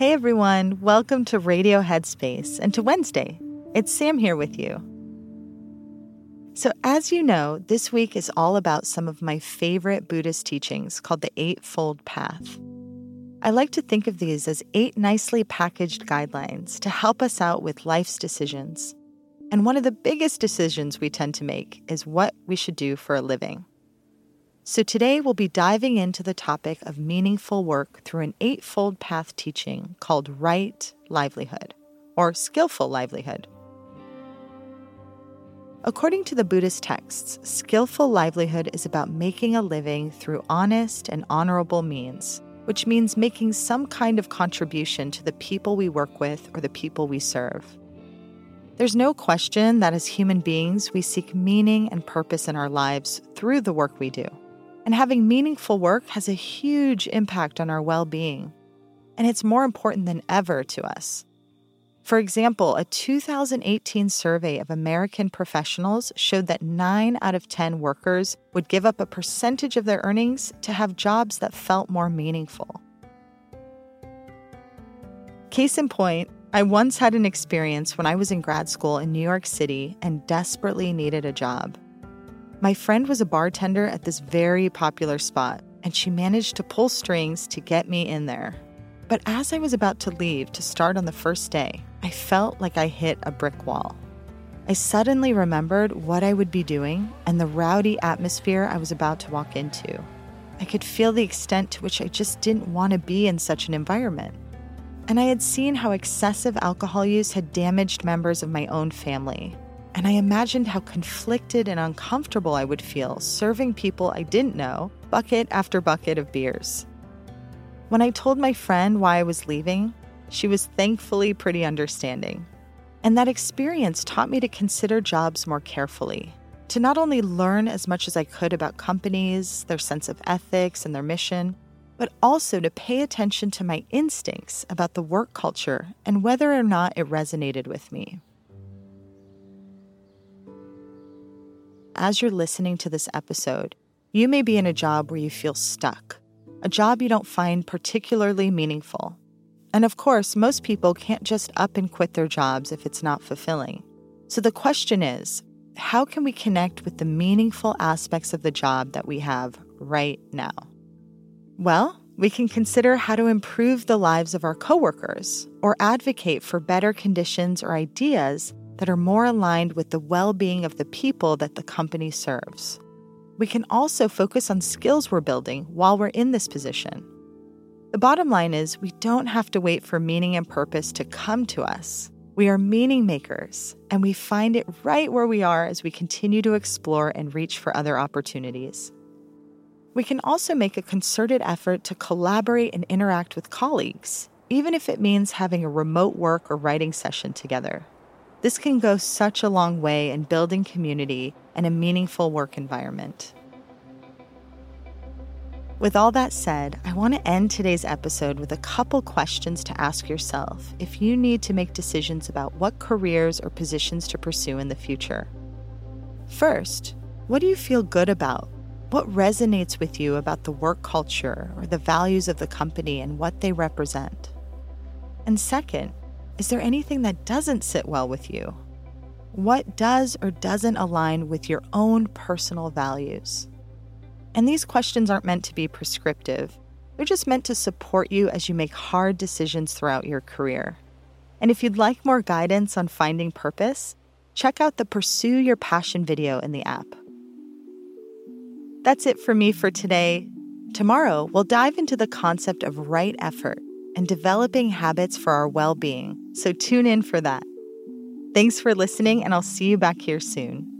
Hey everyone, welcome to Radio Headspace and to Wednesday. It's Sam here with you. So, as you know, this week is all about some of my favorite Buddhist teachings called the Eightfold Path. I like to think of these as eight nicely packaged guidelines to help us out with life's decisions. And one of the biggest decisions we tend to make is what we should do for a living. So today we'll be diving into the topic of meaningful work through an eightfold path teaching called Right Livelihood or Skillful Livelihood. According to the Buddhist texts, skillful livelihood is about making a living through honest and honorable means, which means making some kind of contribution to the people we work with or the people we serve. There's no question that as human beings, we seek meaning and purpose in our lives through the work we do. And having meaningful work has a huge impact on our well being. And it's more important than ever to us. For example, a 2018 survey of American professionals showed that 9 out of 10 workers would give up a percentage of their earnings to have jobs that felt more meaningful. Case in point, I once had an experience when I was in grad school in New York City and desperately needed a job. My friend was a bartender at this very popular spot, and she managed to pull strings to get me in there. But as I was about to leave to start on the first day, I felt like I hit a brick wall. I suddenly remembered what I would be doing and the rowdy atmosphere I was about to walk into. I could feel the extent to which I just didn't want to be in such an environment. And I had seen how excessive alcohol use had damaged members of my own family. And I imagined how conflicted and uncomfortable I would feel serving people I didn't know bucket after bucket of beers. When I told my friend why I was leaving, she was thankfully pretty understanding. And that experience taught me to consider jobs more carefully, to not only learn as much as I could about companies, their sense of ethics, and their mission, but also to pay attention to my instincts about the work culture and whether or not it resonated with me. As you're listening to this episode, you may be in a job where you feel stuck, a job you don't find particularly meaningful. And of course, most people can't just up and quit their jobs if it's not fulfilling. So the question is how can we connect with the meaningful aspects of the job that we have right now? Well, we can consider how to improve the lives of our coworkers or advocate for better conditions or ideas that are more aligned with the well being of the people that the company serves we can also focus on skills we're building while we're in this position. The bottom line is we don't have to wait for meaning and purpose to come to us. We are meaning makers, and we find it right where we are as we continue to explore and reach for other opportunities. We can also make a concerted effort to collaborate and interact with colleagues, even if it means having a remote work or writing session together. This can go such a long way in building community and a meaningful work environment. With all that said, I want to end today's episode with a couple questions to ask yourself if you need to make decisions about what careers or positions to pursue in the future. First, what do you feel good about? What resonates with you about the work culture or the values of the company and what they represent? And second, is there anything that doesn't sit well with you? What does or doesn't align with your own personal values? And these questions aren't meant to be prescriptive, they're just meant to support you as you make hard decisions throughout your career. And if you'd like more guidance on finding purpose, check out the Pursue Your Passion video in the app. That's it for me for today. Tomorrow, we'll dive into the concept of right effort and developing habits for our well being, so tune in for that. Thanks for listening, and I'll see you back here soon.